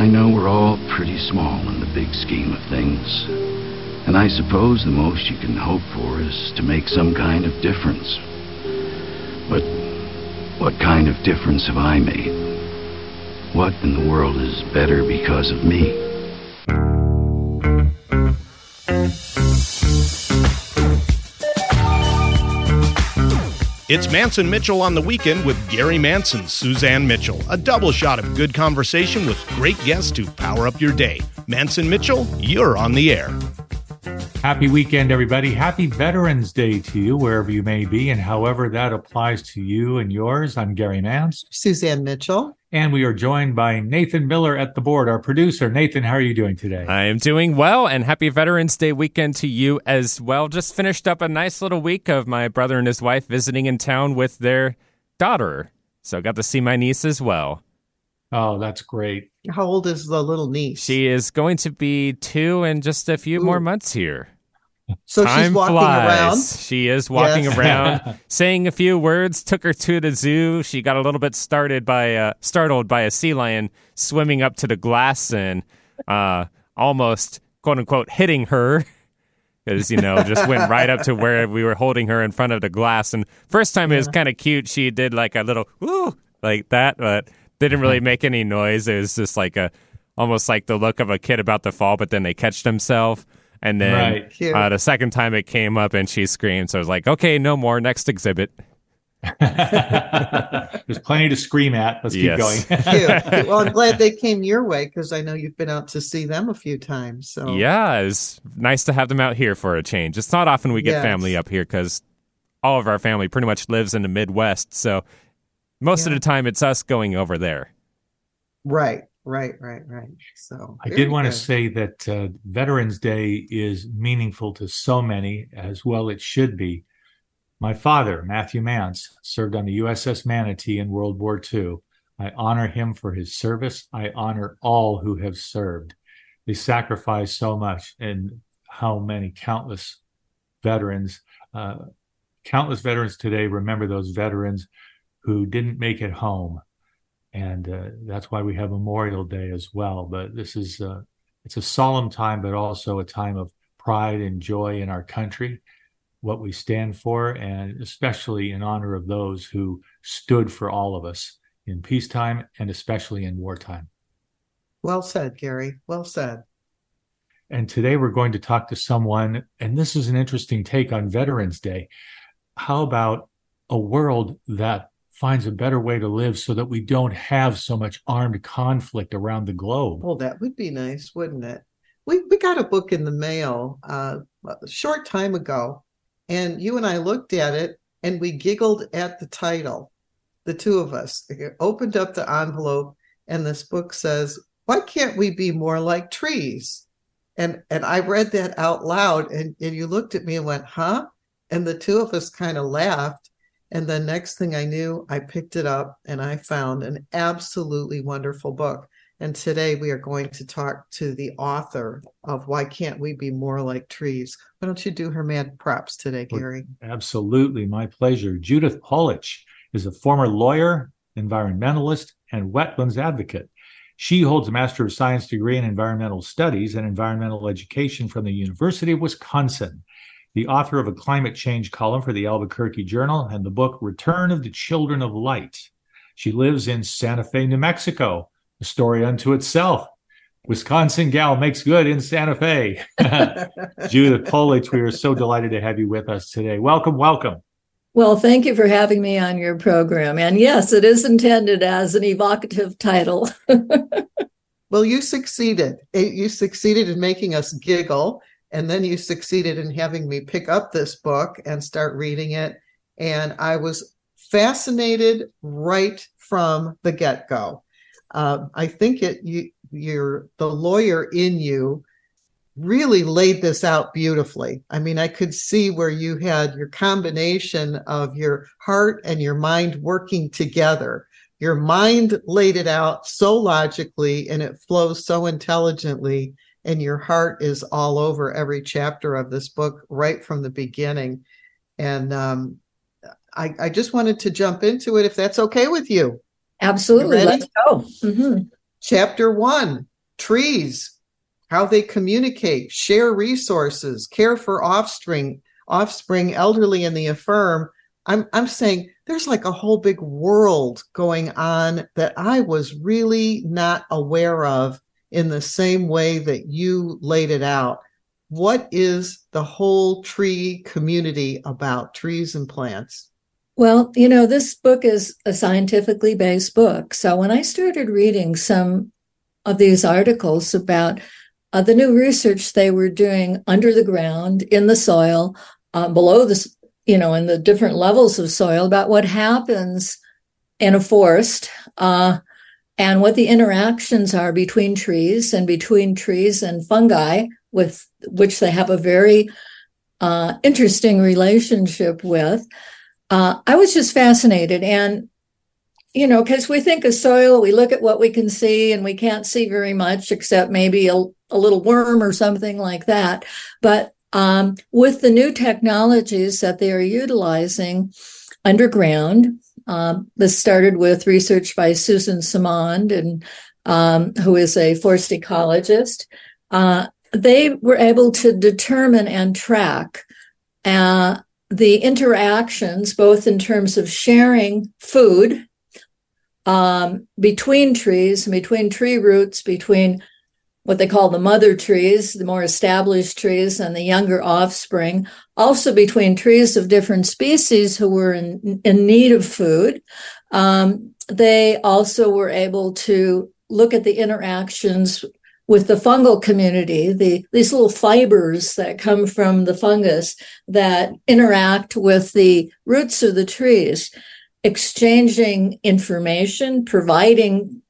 I know we're all pretty small in the big scheme of things. And I suppose the most you can hope for is to make some kind of difference. But what kind of difference have I made? What in the world is better because of me? It's Mantz and Mitchell on the weekend with Gary Mantz, Suzanne Mitchell. A double shot of good conversation with great guests to power up your day. Mantz and Mitchell, you're on the air. Happy weekend, everybody. Happy Veterans Day to you, wherever you may be, and however that applies to you and yours. I'm Gary Mantz. Suzanne Mitchell. And we are joined by Nathan Miller at the board, our producer. Nathan, how are you doing today? I am doing well, and happy Veterans Day weekend to you as well. Just finished up a nice little week of my brother and his wife visiting in town with their daughter. So got to see my niece as well. Oh, that's great. How old is the little niece? She is going to be two in just a few Ooh. more months here. So Time she's walking flies. around. She is walking yes. around, saying a few words. Took her to the zoo. She got a little bit started by uh, startled by a sea lion swimming up to the glass and uh, almost quote unquote hitting her. Because you know, just went right up to where we were holding her in front of the glass. And first time yeah. it was kind of cute. She did like a little woo like that, but didn't really make any noise. It was just like a almost like the look of a kid about to fall, but then they catch themselves. And then right. uh, the second time it came up and she screamed. So I was like, okay, no more. Next exhibit. There's plenty to scream at. Let's yes. keep going. well, I'm glad they came your way because I know you've been out to see them a few times. So yeah, it's nice to have them out here for a change. It's not often we get yes. family up here because all of our family pretty much lives in the Midwest. So most yeah. of the time, it's us going over there. Right. Right, right, right. So I did want to say that uh, Veterans Day is meaningful to so many, as well it should be. My father, Matthew Mantz, served on the USS Manatee in World War II. I honor him for his service. I honor all who have served. They sacrificed so much, and how many countless veterans, uh, countless veterans today remember those veterans who didn't make it home and uh, that's why we have Memorial Day as well. But this is uh, it's a solemn time, but also a time of pride and joy in our country, what we stand for, and especially in honor of those who stood for all of us in peacetime and especially in wartime. Well said, Gary. Well said. And today we're going to talk to someone, and this is an interesting take on Veterans Day. How about a world that finds a better way to live so that we don't have so much armed conflict around the globe. Well, that would be nice, wouldn't it? We we got a book in the mail uh, a short time ago, and you and I looked at it and we giggled at the title. The two of us It opened up the envelope, and this book says, "Why can't we be more like trees?" And and I read that out loud, and and you looked at me and went, "Huh?" And the two of us kind of laughed and the next thing I knew, I picked it up and I found an absolutely wonderful book. And today we are going to talk to the author of Why Can't We Be More Like Trees? Why don't you do her mad props today, Gary? Absolutely. My pleasure. Judith Polich is a former lawyer, environmentalist, and wetlands advocate. She holds a Master of Science degree in Environmental Studies and Environmental Education from the University of Wisconsin the author of a climate change column for the Albuquerque Journal and the book Return of the Children of Light. She lives in Santa Fe, New Mexico, a story unto itself. Wisconsin gal makes good in Santa Fe. Judith Polich, we are so delighted to have you with us today. Welcome, welcome. Well, thank you for having me on your program. And yes, it is intended as an evocative title. well, you succeeded. Eh, you succeeded in making us giggle and then you succeeded in having me pick up this book and start reading it. And I was fascinated right from the get go. Uh, I think it you you're the lawyer in you really laid this out beautifully. I mean, I could see where you had your combination of your heart and your mind working together. Your mind laid it out so logically and it flows so intelligently and your heart is all over every chapter of this book right from the beginning. And um, I, I, just wanted to jump into it if that's okay with you. Absolutely. Let's go. Mm-hmm. Chapter one trees, how they communicate, share resources, care for offspring, offspring, elderly and the infirm. I'm I'm saying there's like a whole big world going on that I was really not aware of in the same way that you laid it out. What is the whole tree community about, trees and plants? Well, you know, this book is a scientifically based book. So when I started reading some of these articles about uh, the new research they were doing under the ground, in the soil, uh, below the, you know, in the different levels of soil about what happens in a forest uh, and what the interactions are between trees and between trees and fungi, with which they have a very uh, interesting relationship with. Uh, I was just fascinated. And, you know, because we think of soil, we look at what we can see and we can't see very much except maybe a, a little worm or something like that. But um, with the new technologies that they are utilizing underground, um, this started with research by Susan Simard, and um, who is a forest ecologist. Uh, they were able to determine and track uh, the interactions, both in terms of sharing food um, between trees, between tree roots, between what they call the mother trees, the more established trees, and the younger offspring, also between trees of different species who were in, in need of food. Um, they also were able to look at the interactions with the fungal community, the these little fibers that come from the fungus that interact with the roots of the trees, exchanging information, providing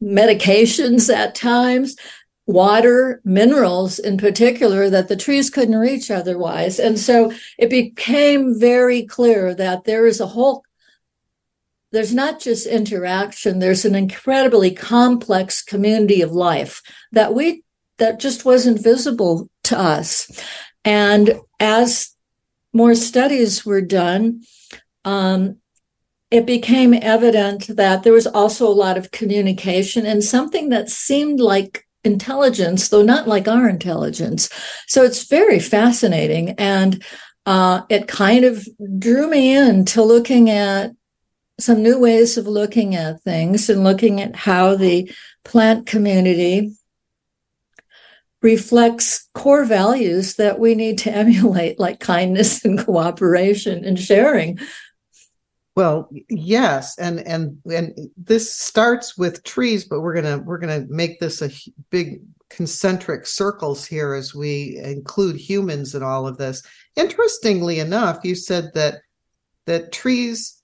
medications at times, water, minerals in particular that the trees couldn't reach otherwise. And so it became very clear that there is a whole there's not just interaction there's an incredibly complex community of life that we that just wasn't visible to us and as more studies were done um, it became evident that there was also a lot of communication and something that seemed like intelligence, though not like our intelligence. So it's very fascinating. And uh, it kind of drew me into looking at some new ways of looking at things and looking at how the plant community reflects core values that we need to emulate, like kindness and cooperation and sharing. Well, yes, and and and this starts with trees, but we're gonna we're gonna make this a big concentric circles here as we include humans in all of this. Interestingly enough, you said that that trees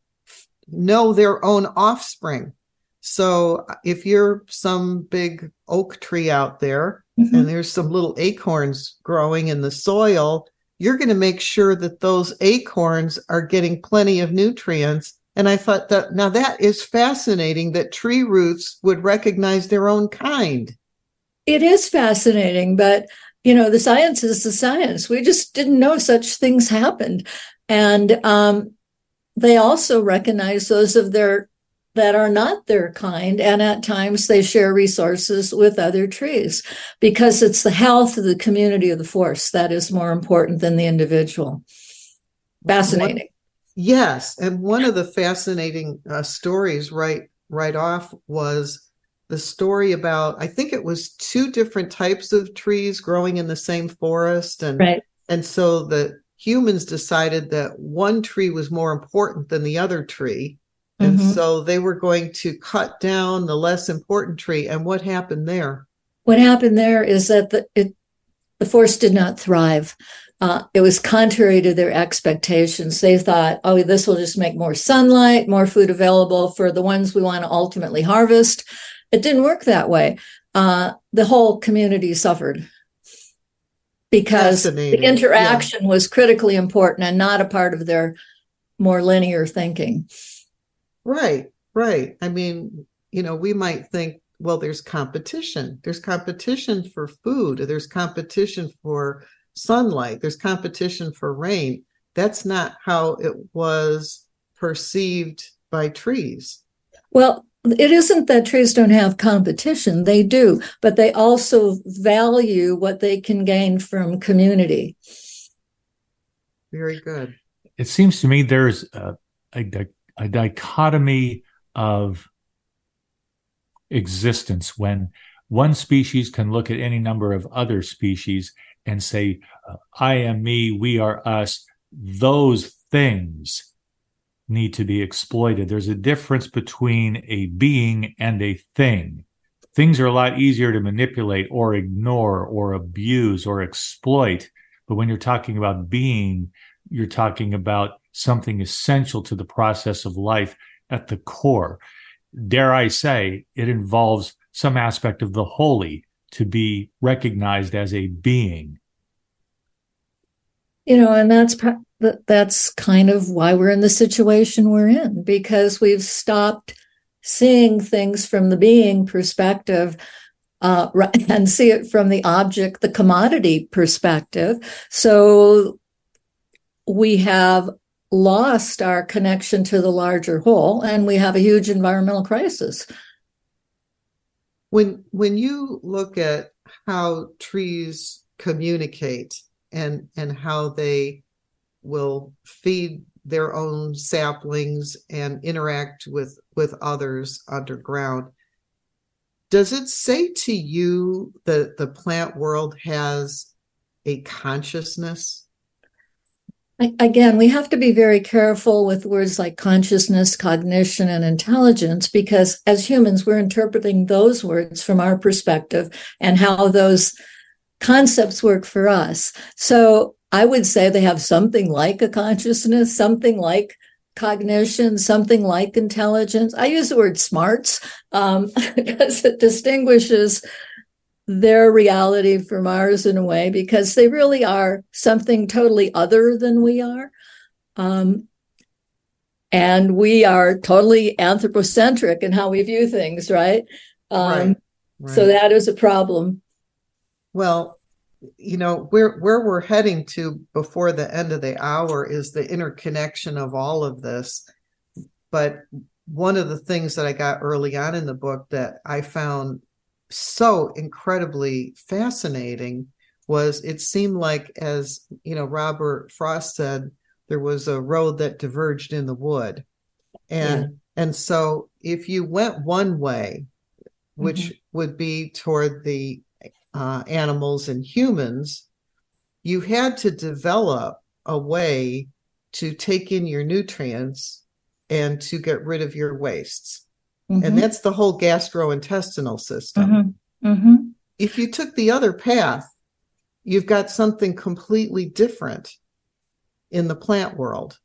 know their own offspring. So if you're some big oak tree out there mm-hmm. and there's some little acorns growing in the soil, you're going to make sure that those acorns are getting plenty of nutrients. And I thought that now that is fascinating that tree roots would recognize their own kind. It is fascinating, but you know, the science is the science. We just didn't know such things happened. And um, they also recognize those of their that are not their kind. And at times they share resources with other trees because it's the health of the community of the forest that is more important than the individual. Fascinating. One, yes. And one of the fascinating uh, stories right, right off was the story about, I think it was two different types of trees growing in the same forest. And, right. and so the humans decided that one tree was more important than the other tree and mm-hmm. so they were going to cut down the less important tree. And what happened there? What happened there is that the, it, the forest did not thrive. Uh, it was contrary to their expectations. They thought, oh, this will just make more sunlight, more food available for the ones we want to ultimately harvest. It didn't work that way. Uh, the whole community suffered because the interaction yeah. was critically important and not a part of their more linear thinking. Right, right. I mean, you know, we might think, well, there's competition. There's competition for food, there's competition for sunlight, there's competition for rain. That's not how it was perceived by trees. Well, it isn't that trees don't have competition, they do, but they also value what they can gain from community. Very good. It seems to me there's a, a, a dichotomy of existence when one species can look at any number of other species and say, uh, I am me, we are us. Those things need to be exploited. There's a difference between a being and a thing. Things are a lot easier to manipulate or ignore or abuse or exploit. But when you're talking about being, you're talking about something essential to the process of life at the core. Dare I say, it involves some aspect of the holy to be recognized as a being. You know, and that's that's kind of why we're in the situation we're in because we've stopped seeing things from the being perspective uh, and see it from the object, the commodity perspective. So we have lost our connection to the larger whole and we have a huge environmental crisis. When when you look at how trees communicate and and how they will feed their own saplings and interact with with others underground does it say to you that the plant world has a consciousness again we have to be very careful with words like consciousness cognition and intelligence because as humans we're interpreting those words from our perspective and how those concepts work for us so I would say they have something like a consciousness, something like cognition, something like intelligence. I use the word smarts um, because it distinguishes their reality from ours in a way because they really are something totally other than we are. Um, and we are totally anthropocentric in how we view things, right? Um, right, right. So that is a problem. Well, you know where where we're heading to before the end of the hour is the interconnection of all of this but one of the things that i got early on in the book that i found so incredibly fascinating was it seemed like as you know robert frost said there was a road that diverged in the wood and yeah. and so if you went one way which mm-hmm. would be toward the uh, animals and humans, you had to develop a way to take in your nutrients and to get rid of your wastes. Mm-hmm. And that's the whole gastrointestinal system. Mm-hmm. Mm-hmm. If you took the other path, you've got something completely different in the plant world.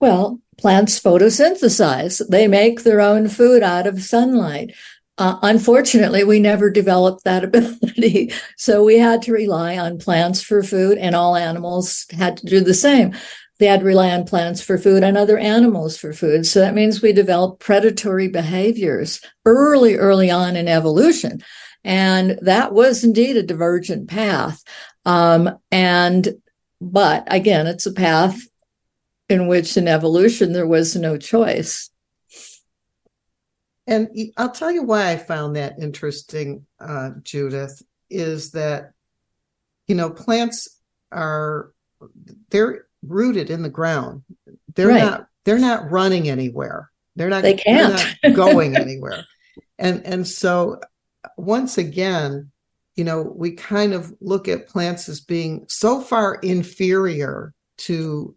Well, plants photosynthesize. They make their own food out of sunlight. Uh, unfortunately, we never developed that ability. So we had to rely on plants for food, and all animals had to do the same. They had to rely on plants for food and other animals for food. So that means we developed predatory behaviors early, early on in evolution. And that was indeed a divergent path. Um, and, but again, it's a path in which in evolution there was no choice. And I'll tell you why I found that interesting, uh, Judith, is that, you know, plants are, they're rooted in the ground. They're right. not, they're not running anywhere. They're not, they can't. Not going anywhere. And, and so once again, you know, we kind of look at plants as being so far inferior to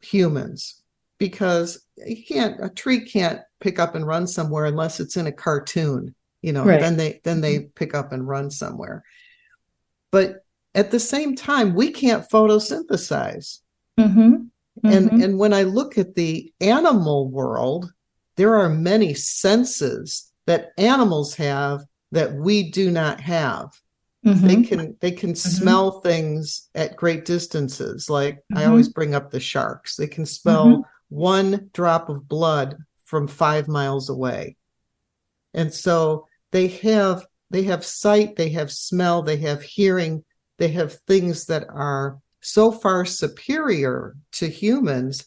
humans because you can't a tree can't pick up and run somewhere unless it's in a cartoon you know right. then they then they mm-hmm. pick up and run somewhere but at the same time we can't photosynthesize mm-hmm. Mm-hmm. and and when i look at the animal world there are many senses that animals have that we do not have mm-hmm. they can they can mm-hmm. smell things at great distances like i mm-hmm. always bring up the sharks they can smell one drop of blood from five miles away. And so they have they have sight, they have smell, they have hearing, they have things that are so far superior to humans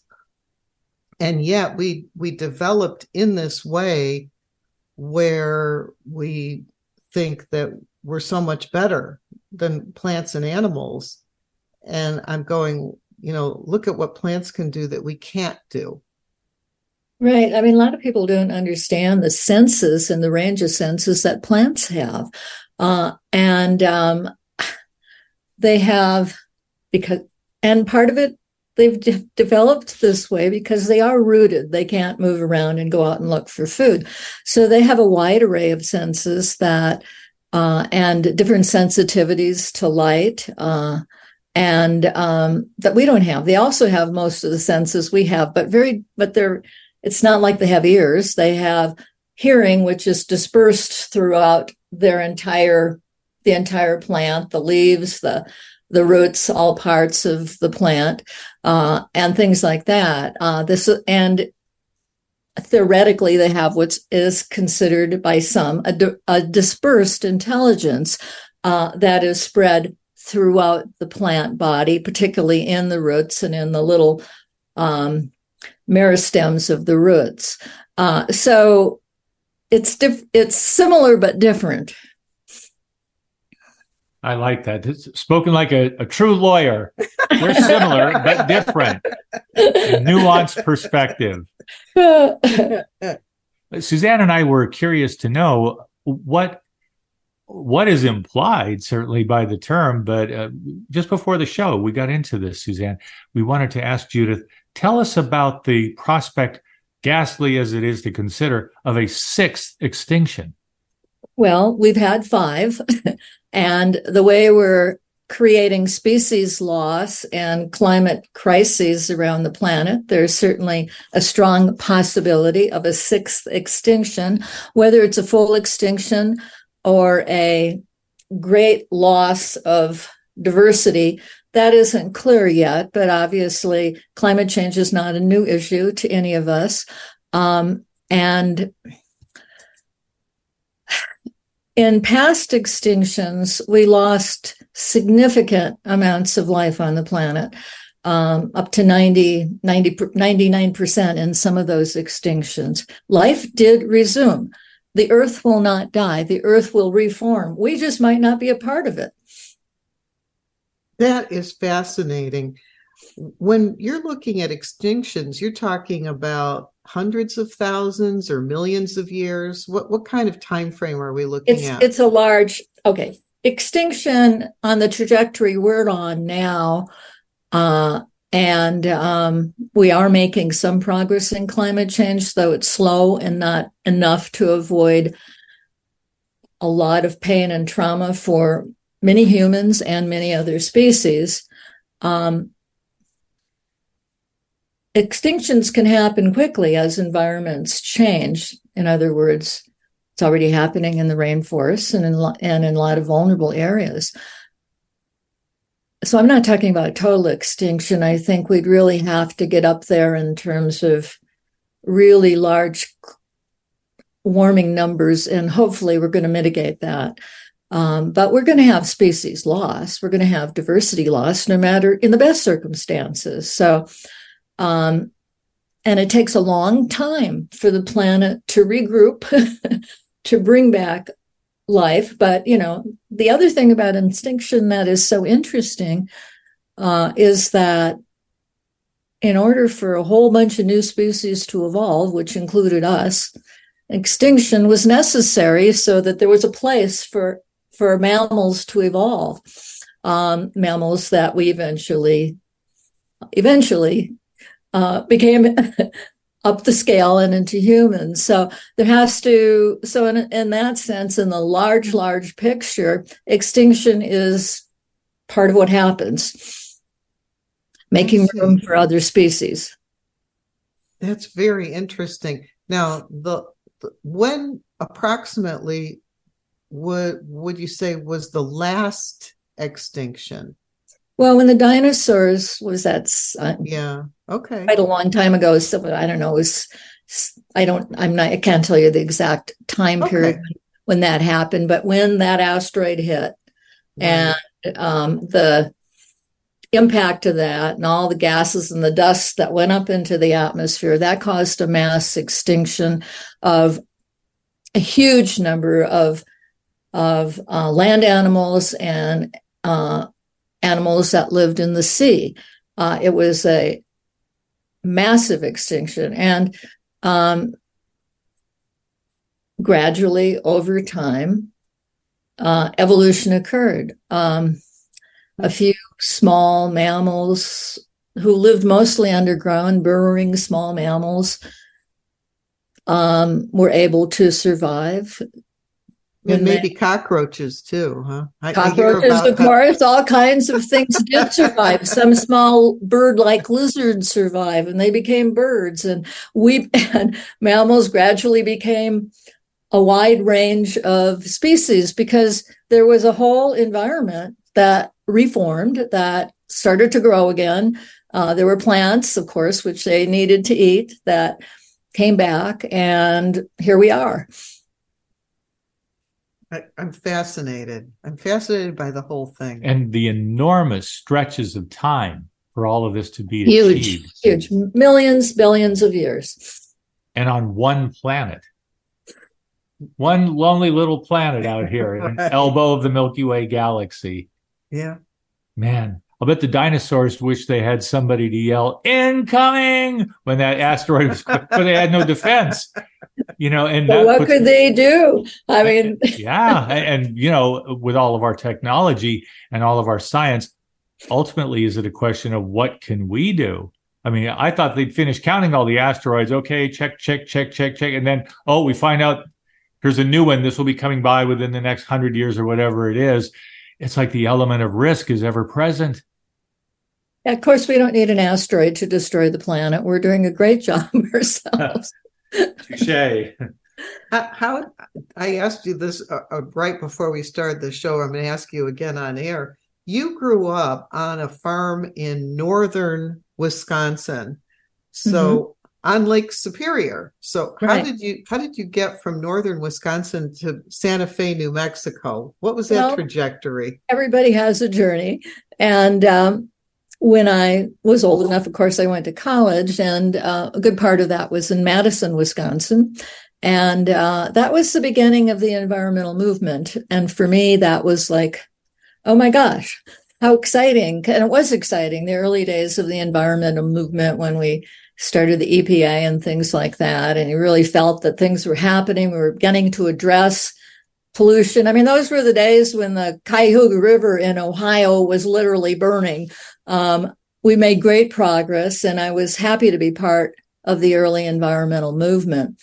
and yet we we developed in this way where we think that we're so much better than plants and animals and i'm going you know look at what plants can do that we can't do Right. I mean, a lot of people don't understand the senses and the range of senses that plants have. Uh, and um, they have, because, and part of it, they've de- developed this way because they are rooted. They can't move around and go out and look for food. So they have a wide array of senses that, uh, and different sensitivities to light. Uh, and um, that we don't have. They also have most of the senses we have, but very, but they're it's not like they have ears. They have hearing, which is dispersed throughout their entire the entire plant, the leaves, the the roots, all parts of the plant, uh, and things like that. Uh, this and theoretically, they have what is considered by some a, a dispersed intelligence uh, that is spread throughout the plant body, particularly in the roots and in the little um, meristems of the roots. Uh, so it's diff- it's similar but different. I like that. It's spoken like a, a true lawyer. We're similar but different. A nuanced perspective. Suzanne and I were curious to know what what is implied certainly by the term but uh, just before the show we got into this suzanne we wanted to ask judith Tell us about the prospect, ghastly as it is to consider, of a sixth extinction. Well, we've had five, and the way we're creating species loss and climate crises around the planet, there's certainly a strong possibility of a sixth extinction, whether it's a full extinction or a great loss of diversity that isn't clear yet, but obviously climate change is not a new issue to any of us. Um, and in past extinctions, we lost significant amounts of life on the planet, um, up to 90, 90, 99% in some of those extinctions. Life did resume. The earth will not die. The earth will reform. We just might not be a part of it. That is fascinating. When you're looking at extinctions, you're talking about hundreds of thousands or millions of years. What what kind of time frame are we looking it's, at? It's a large okay. Extinction on the trajectory we're on now, uh, and um, we are making some progress in climate change, though it's slow and not enough to avoid a lot of pain and trauma for many humans and many other species. Um, extinctions can happen quickly as environments change. In other words, it's already happening in the rainforests and in, and in a lot of vulnerable areas. So I'm not talking about total extinction. I think we'd really have to get up there in terms of really large warming numbers, and hopefully we're going to mitigate that. Um, but we're going to have species loss. We're going to have diversity loss, no matter in the best circumstances. So, um, and it takes a long time for the planet to regroup, to bring back life. But you know, the other thing about extinction that is so interesting uh, is that in order for a whole bunch of new species to evolve, which included us, extinction was necessary so that there was a place for for mammals to evolve. Um, mammals that we eventually, eventually, uh, became up the scale and into humans. So there has to, so in, in that sense, in the large, large picture, extinction is part of what happens, making room for other species. That's very interesting. Now, the, the when approximately would would you say was the last extinction? Well, when the dinosaurs was that uh, yeah okay quite a long time ago. So I don't know. It was I don't I'm not I can't tell you the exact time okay. period when that happened, but when that asteroid hit right. and um, the impact of that and all the gases and the dust that went up into the atmosphere that caused a mass extinction of a huge number of of uh, land animals and uh, animals that lived in the sea. Uh, it was a massive extinction, and um, gradually over time, uh, evolution occurred. Um, a few small mammals who lived mostly underground, burrowing small mammals, um, were able to survive. And maybe cockroaches too, huh? I, cockroaches, I of course, all kinds of things did survive. Some small bird-like lizards survive, and they became birds. And we and mammals gradually became a wide range of species because there was a whole environment that reformed, that started to grow again. Uh, there were plants, of course, which they needed to eat that came back, and here we are. I, am fascinated. I'm fascinated by the whole thing and the enormous stretches of time for all of this to be huge, achieved. huge, millions, billions of years, and on one planet, one lonely little planet out here, an elbow of the Milky Way galaxy. Yeah, man, I'll bet the dinosaurs wish they had somebody to yell "incoming" when that asteroid was, but they had no defense. You know, and what puts, could they do? I mean, yeah, and, and you know, with all of our technology and all of our science, ultimately, is it a question of what can we do? I mean, I thought they'd finish counting all the asteroids. Okay, check, check, check, check, check, and then oh, we find out here's a new one. This will be coming by within the next hundred years or whatever it is. It's like the element of risk is ever present. Of course, we don't need an asteroid to destroy the planet. We're doing a great job ourselves. Touche. How, how, I asked you this uh, uh, right before we started the show. I'm going to ask you again on air. You grew up on a farm in northern Wisconsin, so mm-hmm. on Lake Superior. So right. how did you how did you get from northern Wisconsin to Santa Fe, New Mexico? What was that well, trajectory? Everybody has a journey, and um, when I was old enough, of course, I went to college, and uh, a good part of that was in Madison, Wisconsin. And uh, that was the beginning of the environmental movement. And for me, that was like, oh my gosh, how exciting. And it was exciting, the early days of the environmental movement when we started the EPA and things like that. And you really felt that things were happening. We were beginning to address pollution. I mean, those were the days when the Cuyahoga River in Ohio was literally burning. Um, we made great progress, and I was happy to be part of the early environmental movement.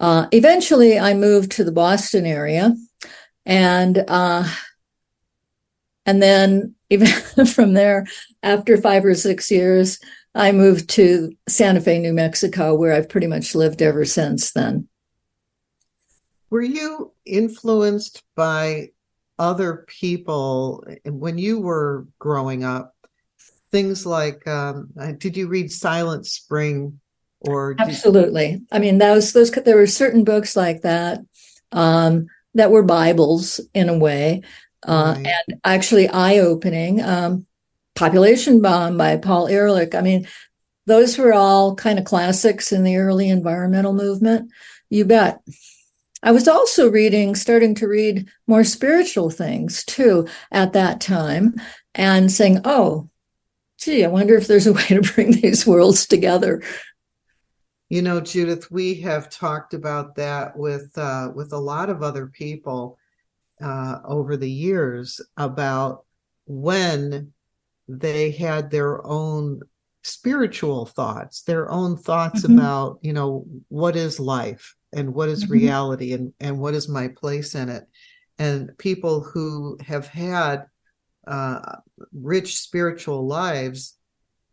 Uh, eventually, I moved to the Boston area, and uh, and then even from there, after five or six years, I moved to Santa Fe, New Mexico, where I've pretty much lived ever since then. Were you influenced by other people when you were growing up? Things like um, uh, did you read silent spring or absolutely. You... i mean those those there were certain books like that um, that were bibles in a way uh, right. and actually eye-opening um, population bomb by paul ehrlich. I mean those were all kind of classics in the early environmental movement. You bet. I was also reading, starting to read more spiritual things too at that time and saying, oh, gee, I wonder if there's a way to bring these worlds together. You know, Judith, we have talked about that with uh, with a lot of other people uh, over the years about when they had their own spiritual thoughts, their own thoughts mm-hmm. about, you know, what is life and what is mm-hmm. reality and, and what is my place in it. And people who have had uh, rich spiritual lives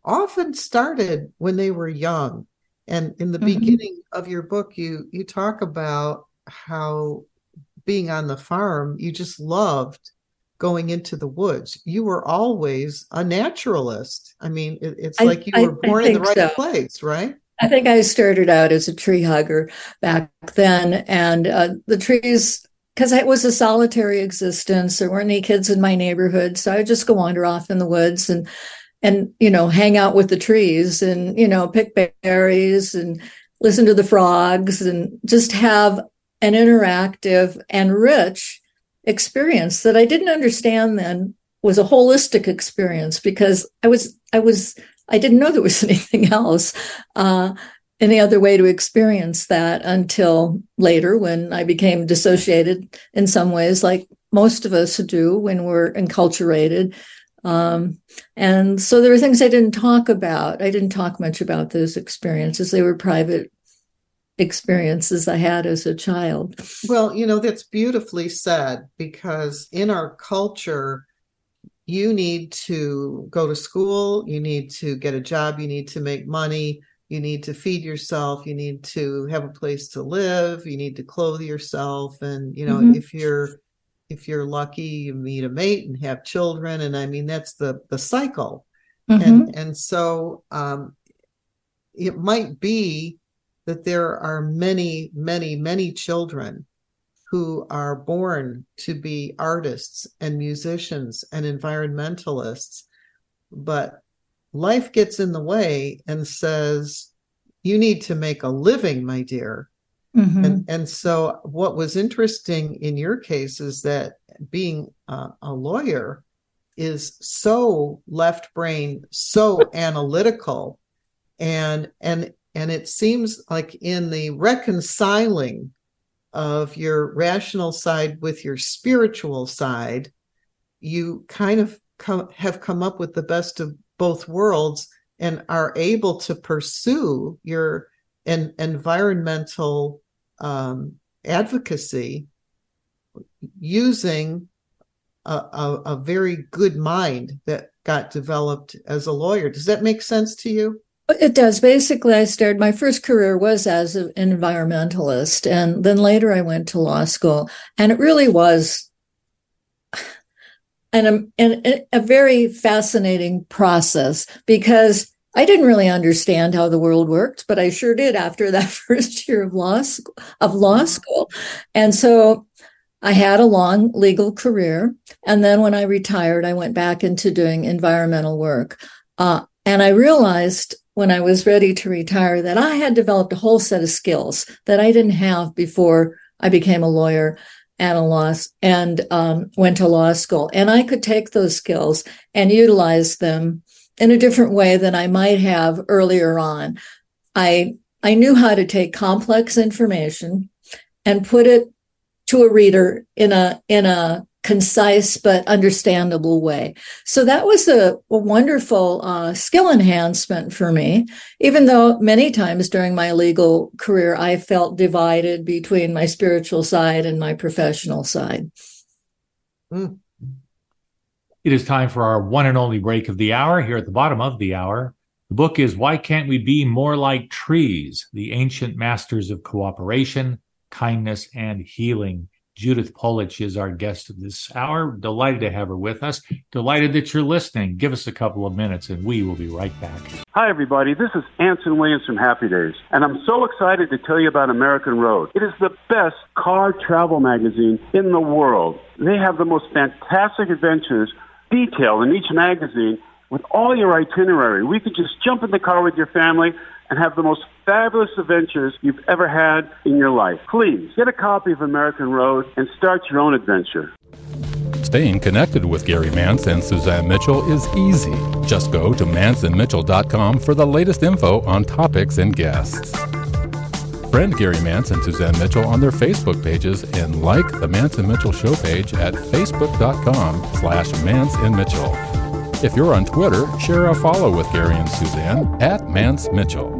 often started when they were young. And in the mm-hmm. beginning of your book, you you talk about how being on the farm, you just loved going into the woods. You were always a naturalist. I mean, it, it's I, like you were born in the right so. place, right? I think I started out as a tree hugger back then, and uh, the trees because it was a solitary existence. There weren't any kids in my neighborhood. So I would just go wander off in the woods and and you know hang out with the trees and you know pick berries and listen to the frogs and just have an interactive and rich experience that I didn't understand then was a holistic experience because I was I was I didn't know there was anything else, uh, any other way to experience that until later when I became dissociated in some ways, like most of us do when we're enculturated. Um, and so there were things I didn't talk about. I didn't talk much about those experiences. They were private experiences I had as a child. Well, you know, that's beautifully said because in our culture, you need to go to school, you need to get a job, you need to make money, you need to feed yourself, you need to have a place to live, you need to clothe yourself and you know, mm-hmm. if you're if you're lucky, you meet a mate and have children and I mean that's the the cycle. Mm-hmm. And and so um it might be that there are many, many, many children who are born to be artists and musicians and environmentalists, but life gets in the way and says, You need to make a living, my dear. Mm-hmm. And, and so, what was interesting in your case is that being uh, a lawyer is so left brain, so analytical, and and and it seems like in the reconciling of your rational side with your spiritual side, you kind of come, have come up with the best of both worlds and are able to pursue your en- environmental um, advocacy using a, a, a very good mind that got developed as a lawyer. Does that make sense to you? It does. Basically, I started, my first career was as an environmentalist. And then later I went to law school. And it really was an, an, a very fascinating process because I didn't really understand how the world worked, but I sure did after that first year of law school, of law school. And so I had a long legal career. And then when I retired, I went back into doing environmental work. Uh, and I realized when I was ready to retire that I had developed a whole set of skills that I didn't have before I became a lawyer and a law and um, went to law school. And I could take those skills and utilize them in a different way than I might have earlier on. I I knew how to take complex information and put it to a reader in a in a concise but understandable way. So that was a, a wonderful uh, skill enhancement for me, even though many times during my legal career, I felt divided between my spiritual side and my professional side. Mm. It is time for our one and only break of the hour here at the bottom of the hour. The book is Why Can't We Be More Like Trees? The Ancient Masters of Cooperation, Kindness, and Healing. Judith Polich is our guest of this hour. Delighted to have her with us. Delighted that you're listening. Give us a couple of minutes and we will be right back. Hi, everybody. This is Anson Williams from Happy Days, and I'm so excited to tell you about American Road. It is the best car travel magazine in the world. They have the most fantastic adventures detailed in each magazine with all your itinerary. We could just jump in the car with your family and have the most fabulous adventures you've ever had in your life. Please get a copy of American Road and start your own adventure. Staying connected with Gary Mantz and Suzanne Mitchell is easy. Just go to mantzandmitchell.com for the latest info on topics and guests. Friend Gary Mantz and Suzanne Mitchell on their Facebook pages and like the Mantz and Mitchell show page at facebook.com slash Mantz and Mitchell. If you're on Twitter, share a follow with Gary and Suzanne at Mantz Mitchell.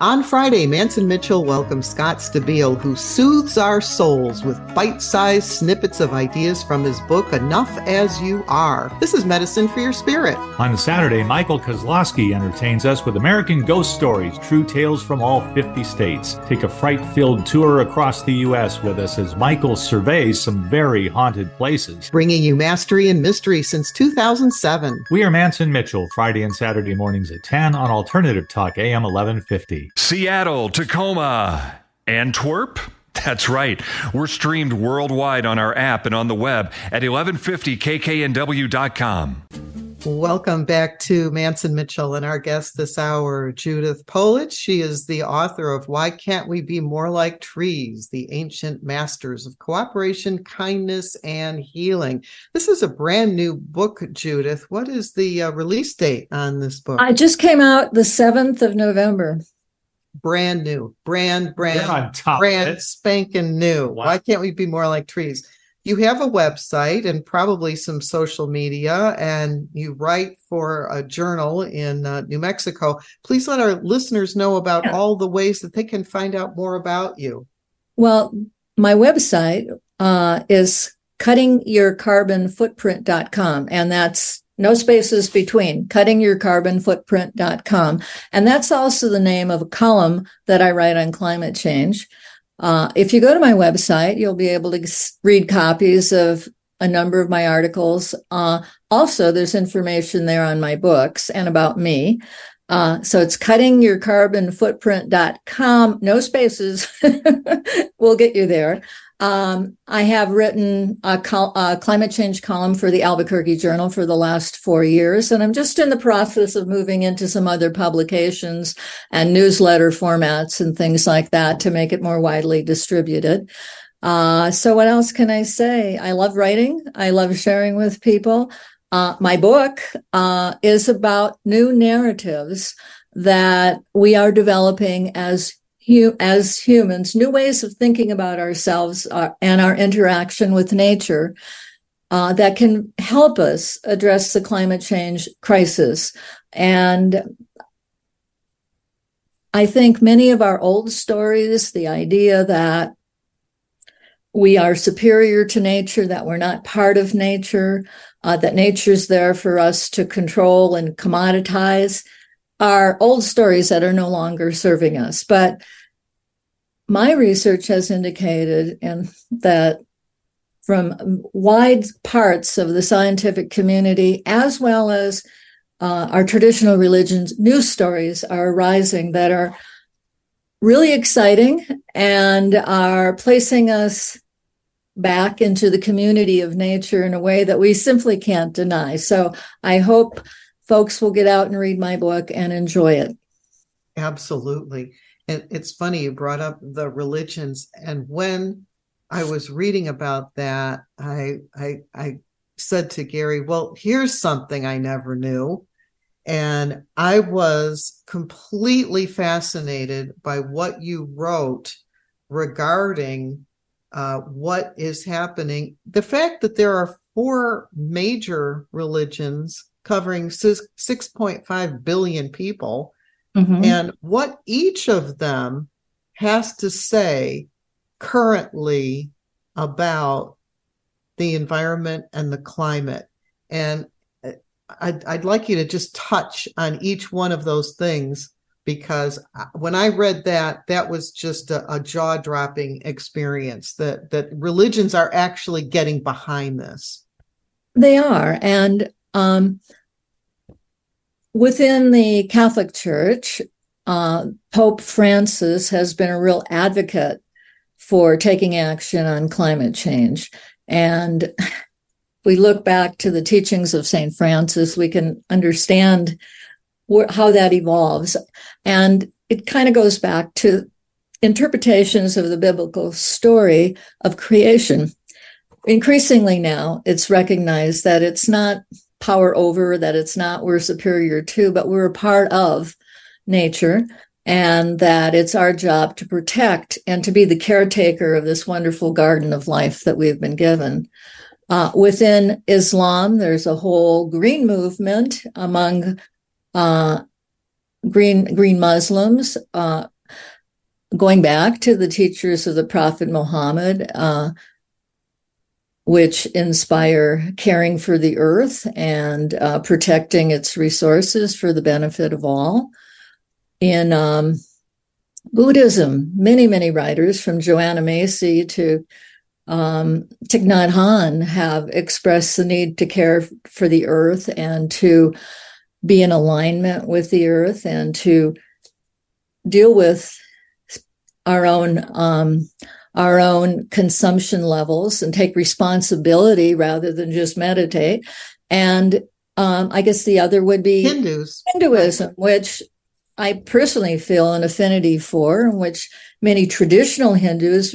On Friday, Mantz and Mitchell welcomes Scott Stabile, who soothes our souls with bite sized snippets of ideas from his book, Enough as You Are. This is medicine for your spirit. On Saturday, Michael Kozlowski entertains us with American Ghost Stories, true tales from all 50 states. Take a fright filled tour across the U.S. with us as Michael surveys some very haunted places. Bringing you mastery and mystery since 2007. We are Mantz and Mitchell, Friday and Saturday mornings at 10 on Alternative Talk, AM 1150. Seattle, Tacoma, Antwerp. That's right. We're streamed worldwide on our app and on the web at 1150kknw.com. Welcome back to Mantz and Mitchell and our guest this hour, Judith Polich. She is the author of Why Can't We Be More Like Trees? The Ancient Masters of Cooperation, Kindness, and Healing. This is a brand new book, Judith. What is the uh, release date on this book? I just came out the 7th of November brand new, brand, brand, brand spanking new. Wow. Why can't we be more like trees? You have a website and probably some social media, and you write for a journal in uh, New Mexico. Please let our listeners know about yeah. all the ways that they can find out more about you. Well, my website uh, is cuttingyourcarbonfootprint.com, and that's no spaces between. Cuttingyourcarbonfootprint.com and that's also the name of a column that i write on climate change. Uh, if you go to my website you'll be able to read copies of a number of my articles. Uh, also there's information there on my books and about me. Uh, so it's cuttingyourcarbonfootprint.com no spaces. We'll get you there um, I have written a, col- a, climate change column for the Albuquerque Journal for the last four years, and I'm just in the process of moving into some other publications and newsletter formats and things like that to make it more widely distributed. Uh, so, what else can I say? I love writing, I love sharing with people. Uh, my book uh, is about new narratives that we are developing as as humans, new ways of thinking about ourselves uh, and our interaction with nature uh, that can help us address the climate change crisis. And I think many of our old stories, the idea that we are superior to nature, that we're not part of nature, uh, that nature's there for us to control and commoditize, are old stories that are no longer serving us. But my research has indicated and that from wide parts of the scientific community as well as uh, our traditional religions news stories are arising that are really exciting and are placing us back into the community of nature in a way that we simply can't deny so i hope folks will get out and read my book and enjoy it absolutely and it's funny you brought up the religions, and when I was reading about that, I I I said to Gary, "Well, here's something I never knew." And I was completely fascinated by what you wrote regarding uh, what is happening. The fact that there are four major religions covering 6.5 billion people mm-hmm. and what each of them has to say currently about the environment and the climate. And uh, I'd, I'd like you to just touch on each one of those things because uh, when I read that, that was just a, a jaw dropping experience that, that religions are actually getting behind this. They are. And um, within the Catholic Church, uh, Pope Francis has been a real advocate for taking action on climate change. And we look back to the teachings of St. Francis, we can understand wh- how that evolves. And it kind of goes back to interpretations of the biblical story of creation. Increasingly now, it's recognized that it's not power over, that it's not we're superior to, but we're a part of nature and that it's our job to protect and to be the caretaker of this wonderful garden of life that we've been given. Uh, within Islam, there's a whole green movement among uh, green green Muslims, uh, going back to the teachers of the Prophet Muhammad, uh, which inspire caring for the earth and uh, protecting its resources for the benefit of all. In um, Buddhism, many, many writers from Joanna Macy to um, Thich Nhat Hanh have expressed the need to care for the earth and to be in alignment with the earth and to deal with our own um, our own consumption levels and take responsibility rather than just meditate. And um, I guess the other would be Hindus. Hinduism, which I personally feel an affinity for, in which many traditional Hindus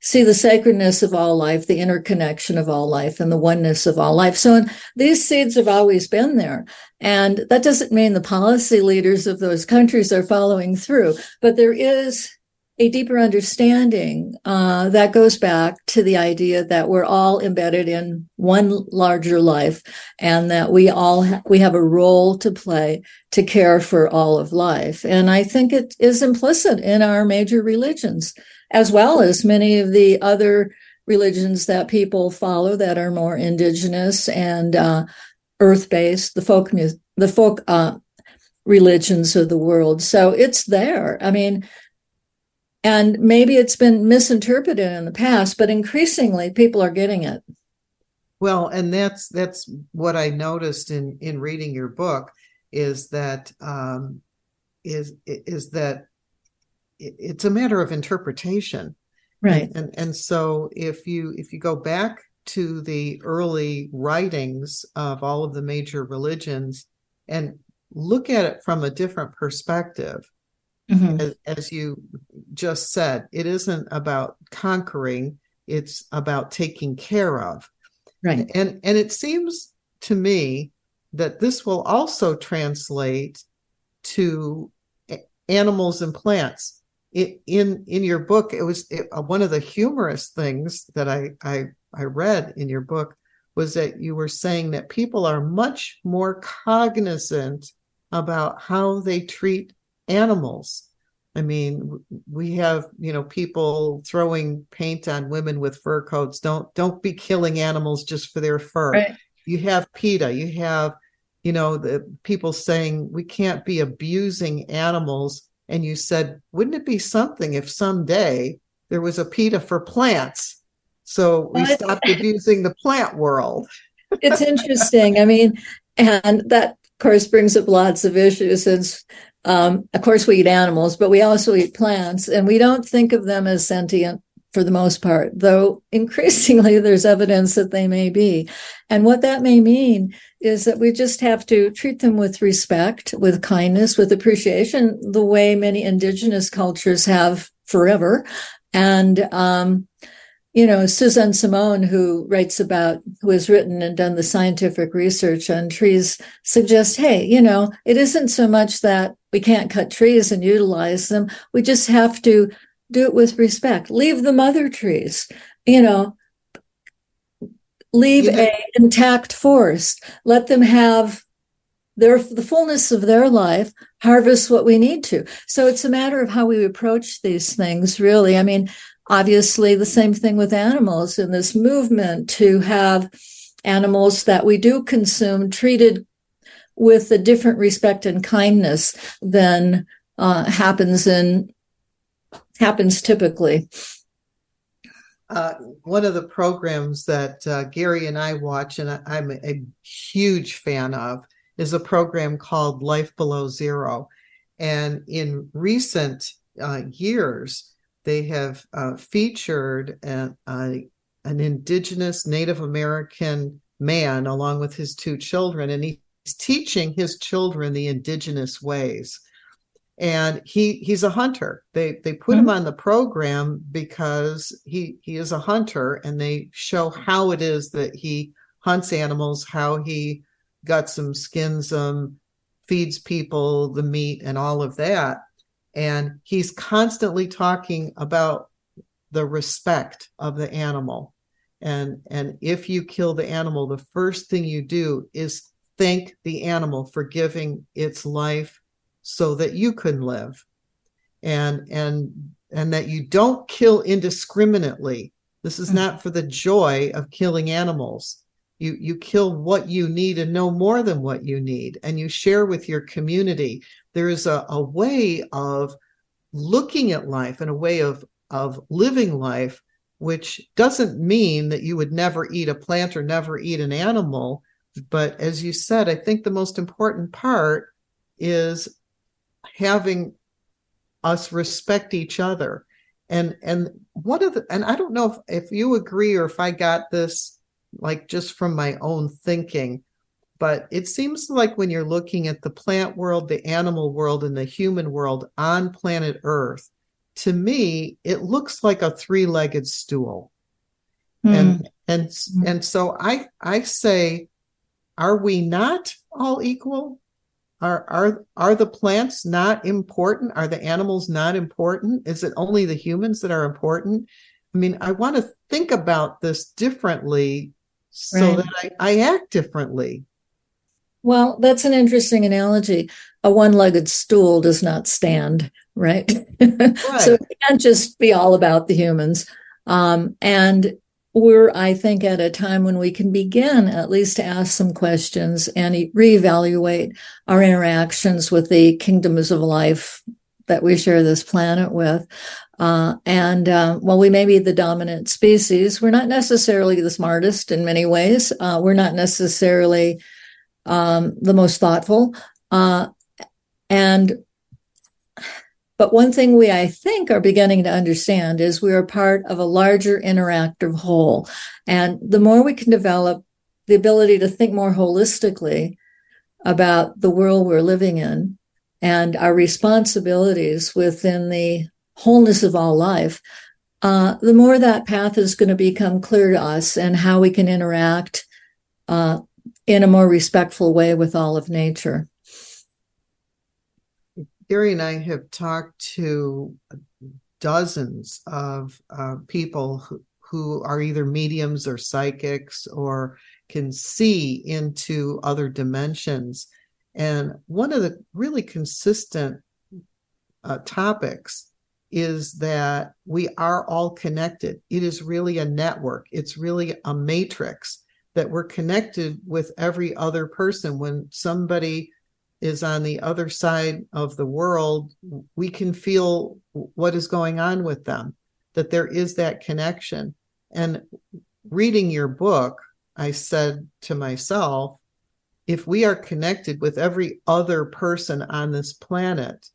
see the sacredness of all life, the interconnection of all life, and the oneness of all life. So these seeds have always been there. And that doesn't mean the policy leaders of those countries are following through, but there is a deeper understanding uh, that goes back to the idea that we're all embedded in one larger life and that we all ha- we have a role to play to care for all of life. And i think it is implicit in our major religions as well as many of the other religions that people follow that are more indigenous and uh, earth-based the folk the folk uh, religions of the world. So it's there. I mean and maybe it's been misinterpreted in the past, but increasingly people are getting it. Well, and that's that's what I noticed in in reading your book is that um, is is that it's a matter of interpretation, right? And and so if you if you go back to the early writings of all of the major religions and look at it from a different perspective, mm-hmm. as, as you just said, it isn't about conquering, it's about taking care of. Right. And and it seems to me that this will also translate to animals and plants. It, in in your book, it was it, uh, one of the humorous things that I, I I read in your book was that you were saying that people are much more cognizant about how they treat animals. I mean, we have, you know, people throwing paint on women with fur coats. Don't don't be killing animals just for their fur. Right. You have PETA, you have, you know, the people saying we can't be abusing animals. And you said, wouldn't it be something if someday there was a PETA for plants? So we stopped abusing the plant world. it's interesting. I mean, and that of course brings up lots of issues since um, of course, we eat animals, but we also eat plants, and we don't think of them as sentient for the most part, though increasingly there's evidence that they may be. And what that may mean is that we just have to treat them with respect, with kindness, with appreciation, the way many indigenous cultures have forever. And um, you know, Suzanne Simard, who writes about, who has written and done the scientific research on trees, suggests, hey, you know, it isn't so much that we can't cut trees and utilize them. We just have to do it with respect. Leave the mother trees, you know, leave a intact forest. Let them have their the fullness of their life harvest what we need to so it's a matter of how we approach these things really i mean obviously the same thing with animals in this movement to have animals that we do consume treated with a different respect and kindness than uh, happens in happens typically. Uh, one of the programs that uh, Gary and I watch, and I, am a, a huge fan of, is a program called Life Below Zero. And in recent uh, years, they have uh, featured a, a, an indigenous Native American man along with his two children, and he's teaching his children the indigenous ways and he he's a hunter they they put mm-hmm. him on the program because he he is a hunter and they show how it is that he hunts animals how he guts them, skins them, feeds people the meat and all of that. And he's constantly talking about the respect of the animal. And, and if you kill the animal, the first thing you do is thank the animal for giving its life so that you can live. And, and, and that you don't kill indiscriminately. This is mm. not for the joy of killing animals you you kill what you need and no more than what you need and you share with your community there is a, a way of looking at life and a way of of living life which doesn't mean that you would never eat a plant or never eat an animal but as you said i think the most important part is having us respect each other and and one of the and i don't know if, if you agree or if i got this like just from my own thinking. But it seems like when you're looking at the plant world, the animal world, and the human world on planet Earth, to me, it looks like a three-legged stool. Mm. And and mm. and so I I say, are we not all equal? Are are are the plants not important? Are the animals not important? Is it only the humans that are important? I mean, I want to think about this differently so right. that I, I act differently. Well, that's an interesting analogy. A one legged stool does not stand, right? right. so it can't just be all about the humans. Um, and we're, I think, at a time when we can begin at least to ask some questions and reevaluate our interactions with the kingdoms of life that we share this planet with. Uh, and uh, while we may be the dominant species, we're not necessarily the smartest in many ways. Uh, we're not necessarily um, the most thoughtful. Uh, and but one thing we, I think, are beginning to understand is we are part of a larger interactive whole. And the more we can develop the ability to think more holistically about the world we're living in and our responsibilities within the wholeness of all life, uh, the more that path is going to become clear to us and how we can interact uh, in a more respectful way with all of nature. Gary and I have talked to dozens of uh, people who, who are either mediums or psychics or can see into other dimensions. And one of the really consistent uh, topics is that we are all connected. It is really a network, it's really a matrix that we're connected with every other person. When somebody is on the other side of the world, we can feel what is going on with them, that there is that connection. And reading your book, I said to myself, if we are connected with every other person on this planet,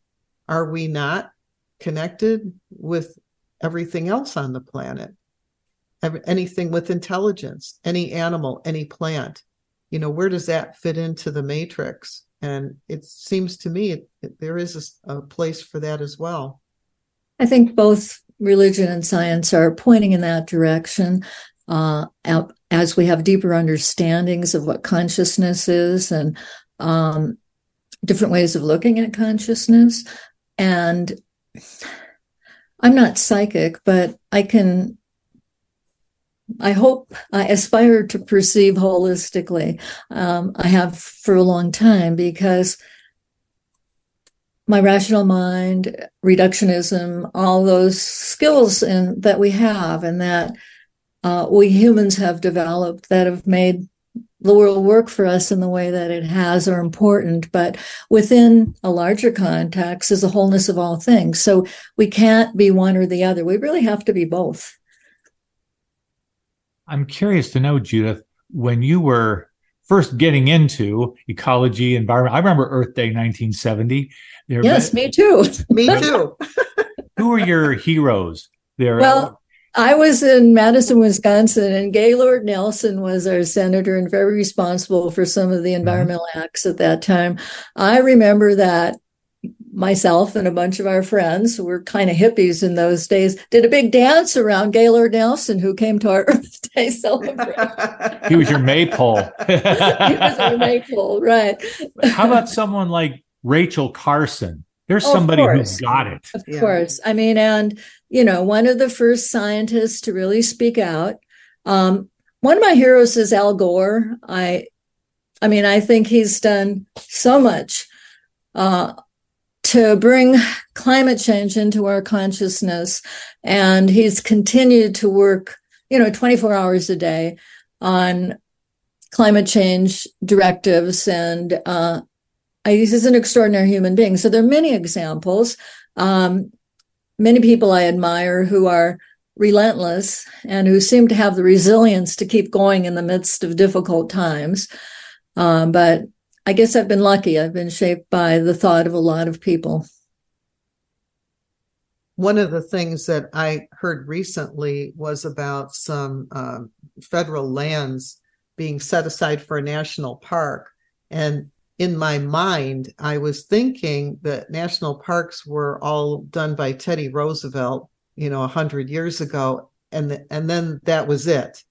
are we not connected with everything else on the planet anything with intelligence any animal any plant. You know where does that fit into the matrix? And it seems to me it, it, there is a, a place for that as well. I think both religion and science are pointing in that direction uh, as we have deeper understandings of what consciousness is and um, different ways of looking at consciousness. And I'm not psychic, but I can, I hope, I aspire to perceive holistically. Um, I have for a long time because my rational mind, reductionism, all those skills in, that we have and that uh, we humans have developed that have made the world work for us in the way that it has are important, but within a larger context is the wholeness of all things. So we can't be one or the other. We really have to be both. I'm curious to know, Judith, when you were first getting into ecology, environment, I remember Earth Day 1970. There yes, me too. me too. who were your heroes there? Well, I was in Madison, Wisconsin, and Gaylord Nelson was our senator and very responsible for some of the mm-hmm. environmental mm-hmm. acts at that time. I remember that myself and a bunch of our friends who were kind of hippies in those days did a big dance around Gaylord Nelson, who came to our Earth Day celebration. he was your maypole. he was our maypole, right? How about someone like Rachel Carson? There's Oh, somebody who's got it. Of Yeah. course. I mean, and, you know, one of the first scientists to really speak out. Um, one of my heroes is Al Gore. I, I mean, I think he's done so much uh, to bring climate change into our consciousness. And he's continued to work, you know, 24 hours a day on climate change directives and uh, he's an extraordinary human being. So there are many examples. Um, many people I admire who are relentless and who seem to have the resilience to keep going in the midst of difficult times. Um, but I guess I've been lucky. I've been shaped by the thought of a lot of people. One of the things that I heard recently was about some um, federal lands being set aside for a national park. And in my mind, I was thinking that national parks were all done by Teddy Roosevelt, you know, a hundred years ago, and and then that was it.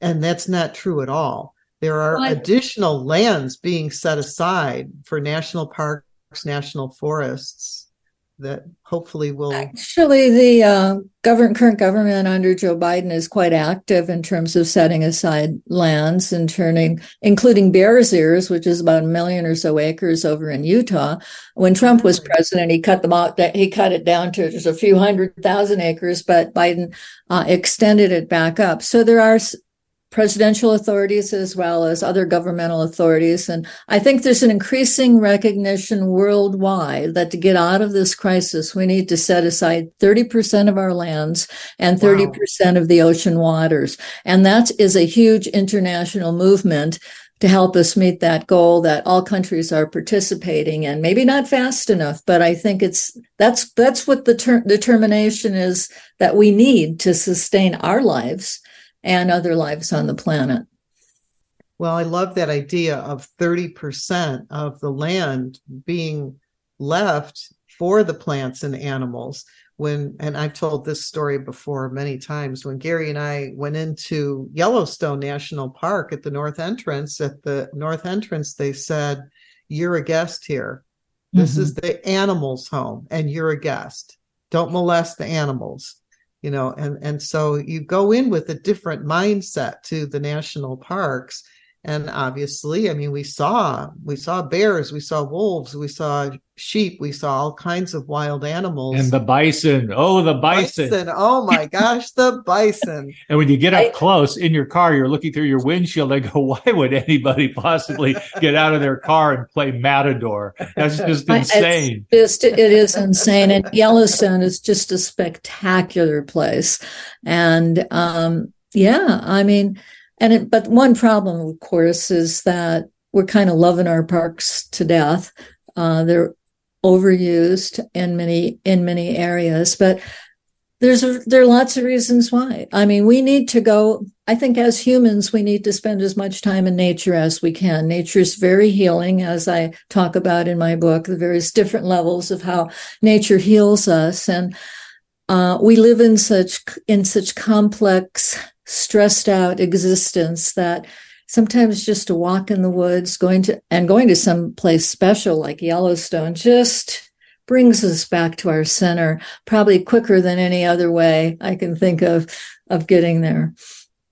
And that's not true at all. There are Well, additional lands being set aside for national parks, national forests that hopefully will. Actually, the uh, government, current government under Joe Biden is quite active in terms of setting aside lands and turning, including Bears Ears, which is about a million or so acres over in Utah. When Trump was president, he cut them out. He cut it down to just a few hundred thousand acres, but Biden uh, extended it back up. So there are presidential authorities as well as other governmental authorities. And I think there's an increasing recognition worldwide that to get out of this crisis, we need to set aside 30% of our lands and 30% of the ocean waters. And that is a huge international movement to help us meet that goal that all countries are participating in. Maybe not fast enough, but I think it's that's that's what the ter- determination is that we need to sustain our lives and other lives on the planet. Well, I love that idea of 30% of the land being left for the plants and animals. When, and I've told this story before many times, when Gary and I went into Yellowstone National Park at the north entrance, at the north entrance, they said, You're a guest here. This is mm-hmm. the animals' home, and you're a guest. Don't molest the animals you know and and so you go in with a different mindset to the national parks and obviously i mean we saw we saw bears we saw wolves we saw sheep we saw all kinds of wild animals And the bison. Oh, the bison. oh my gosh the bison And when you get up I- close in your car, you're looking through your windshield and go, why would anybody possibly get out of their car and play Matador? That's just insane. It's just it is insane, and Yellowstone is just a spectacular place. And um, yeah, I mean, and it, but one problem, of course, is that we're kind of loving our parks to death. Uh, they're overused in many in many areas, but there's a, there are lots of reasons why. I mean, we need to go. I think as humans, we need to spend as much time in nature as we can. Nature is very healing, as I talk about in my book, the various different levels of how nature heals us, and uh, we live in such in such complex, stressed out existence that sometimes just to walk in the woods, going to and going to some place special like Yellowstone, just brings us back to our center probably quicker than any other way I can think of of getting there.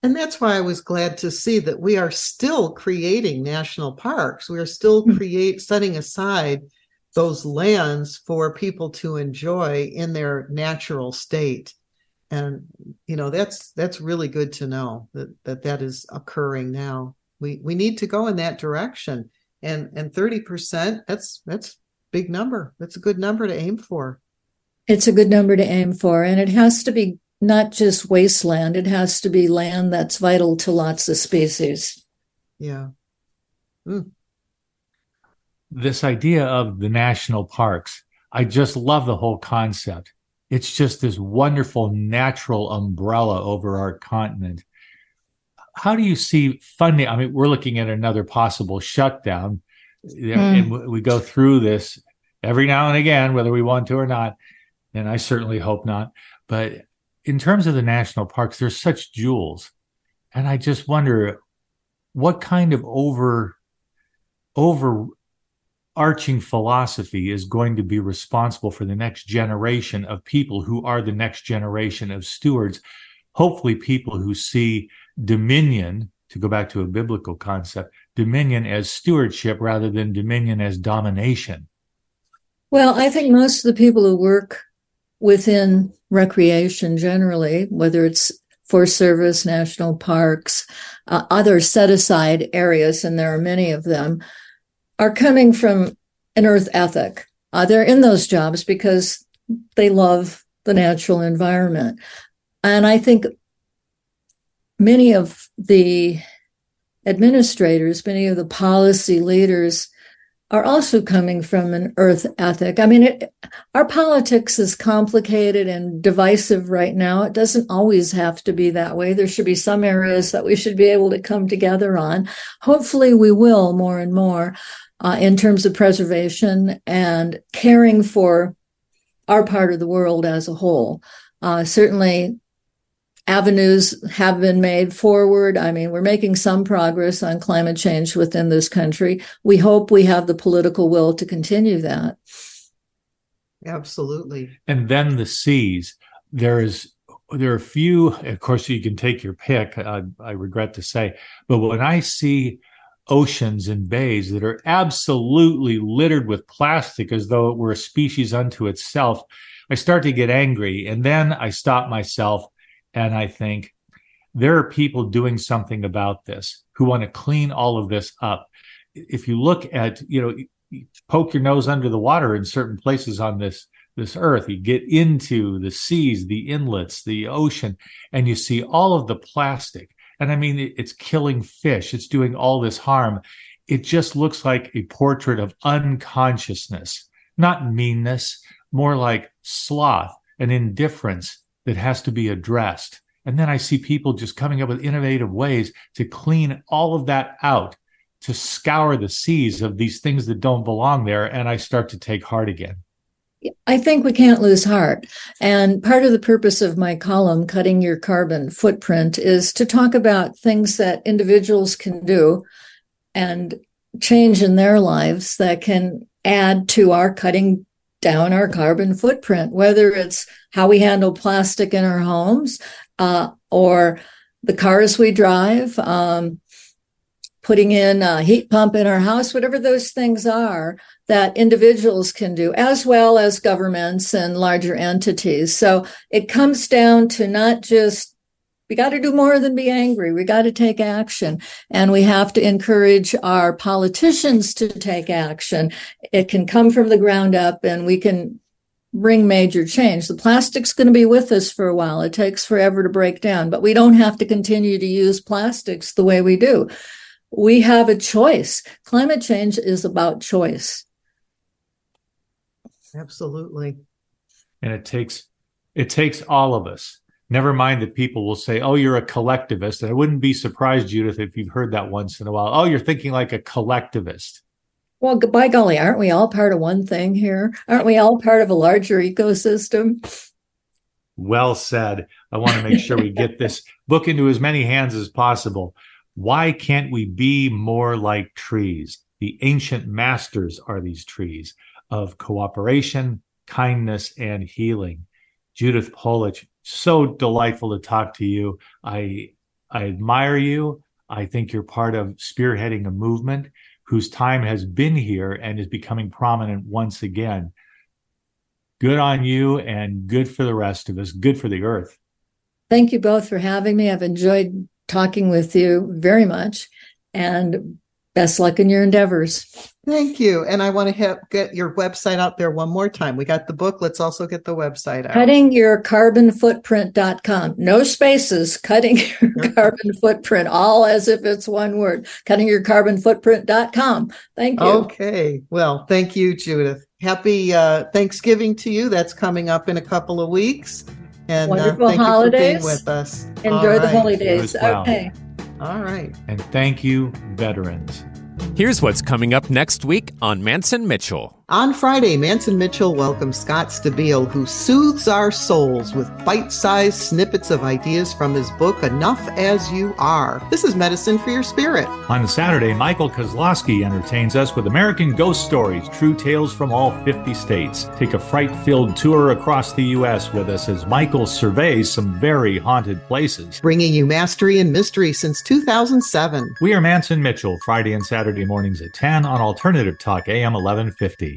And that's why I was glad to see that we are still creating national parks. We are still Hmm. create setting aside those lands for people to enjoy in their natural state. And you know that's that's really good to know that that, that is occurring now. We we need to go in that direction. And and 30% that's that's big number. That's a good number to aim for. It's a good number to aim for and it has to be not just wasteland, it has to be land that's vital to lots of species. Yeah. Hmm. This idea of the national parks, I just love the whole concept. It's just this wonderful natural umbrella over our continent. How do you see funding? I mean, we're looking at another possible shutdown, hmm. and we go through this. every now and again, whether we want to or not. And I certainly hope not. But in terms of the national parks, they're such jewels. And I just wonder what kind of over over overarching philosophy is going to be responsible for the next generation of people who are the next generation of stewards. Hopefully, people who see dominion, to go back to a biblical concept, dominion as stewardship rather than dominion as domination. Well, I think most of the people who work within recreation generally, whether it's Forest Service, national parks, uh, other set aside areas, and there are many of them, are coming from an earth ethic. Uh, they're in those jobs because they love the natural environment. And I think many of the administrators, many of the policy leaders are also coming from an earth ethic. I mean, it, our politics is complicated and divisive right now. It doesn't always have to be that way. There should be some areas that we should be able to come together on. Hopefully, we will more and more uh, in terms of preservation and caring for our part of the world as a whole. Uh, certainly, avenues have been made forward. I mean, we're making some progress on climate change within this country. We hope we have the political will to continue that. Absolutely. And then the seas. There is there are a few. Of course, you can take your pick. I, I regret to say, but when I see oceans and bays that are absolutely littered with plastic as though it were a species unto itself, I start to get angry. And then I stop myself and I think there are people doing something about this who want to clean all of this up. If you look at, you know, you poke your nose under the water in certain places on this this earth you get into the seas the inlets the ocean and you see all of the plastic and i mean it's killing fish it's doing all this harm it just looks like a portrait of unconsciousness not meanness more like sloth and indifference that has to be addressed. And then I see people just coming up with innovative ways to clean all of that out, to scour the seas of these things that don't belong there. And I start to take heart again. I think we can't lose heart. And part of the purpose of my column, Cutting Your Carbon Footprint, is to talk about things that individuals can do and change in their lives that can add to our cutting down our carbon footprint, whether it's how we handle plastic in our homes uh, or the cars we drive, um, putting in a heat pump in our house, whatever those things are that individuals can do, as well as governments and larger entities. So it comes down to not just we got to do more than be angry. We got to take action and we have to encourage our politicians to take action. It can come from the ground up and we can bring major change. The plastic's going to be with us for a while. It takes forever to break down, but we don't have to continue to use plastics the way we do. We have a choice. Climate change is about choice. Absolutely. And it takes it takes all of us Never mind that people will say, "Oh, you're a collectivist." And I wouldn't be surprised, Judith, if you've heard that once in a while. Oh, you're thinking like a collectivist. Well, by golly, aren't we all part of one thing here? Aren't we all part of a larger ecosystem? Well said. I want to make sure we get this book into as many hands as possible. Why can't we be more like trees? The ancient masters are these trees of cooperation, kindness, and healing. Judith Polich, so delightful to talk to you. I I admire you. I think you're part of spearheading a movement whose time has been here and is becoming prominent once again. Good on you and good for the rest of us, good for the earth. Thank you both for having me. I've enjoyed talking with you very much and best luck in your endeavors. Thank you. And I want to have, get your website out there one more time. We got the book. Let's also get the website out. Cuttingyourcarbonfootprint.com. No spaces. Cutting your carbon footprint, all as if it's one word. Cuttingyourcarbonfootprint.com. Thank you. Okay. Well, thank you, Judith. Happy uh, Thanksgiving to you. That's coming up in a couple of weeks. And Wonderful uh, thank holidays. you for being with us. Enjoy All the holidays. well. Okay. All right. And thank you, veterans. Here's what's coming up next week on Mantz and Mitchell. On Friday, Mantz and Mitchell welcomes Scott Stabile, who soothes our souls with bite sized snippets of ideas from his book, Enough as You Are. This is medicine for your spirit. On Saturday, Michael Kozlowski entertains us with American Ghost Stories, true tales from all 50 states. Take a fright filled tour across the U.S. with us as Michael surveys some very haunted places. Bringing you mastery and mystery since 2007. We are Mantz and Mitchell, Friday and Saturday mornings at 10 on Alternative Talk AM 1150.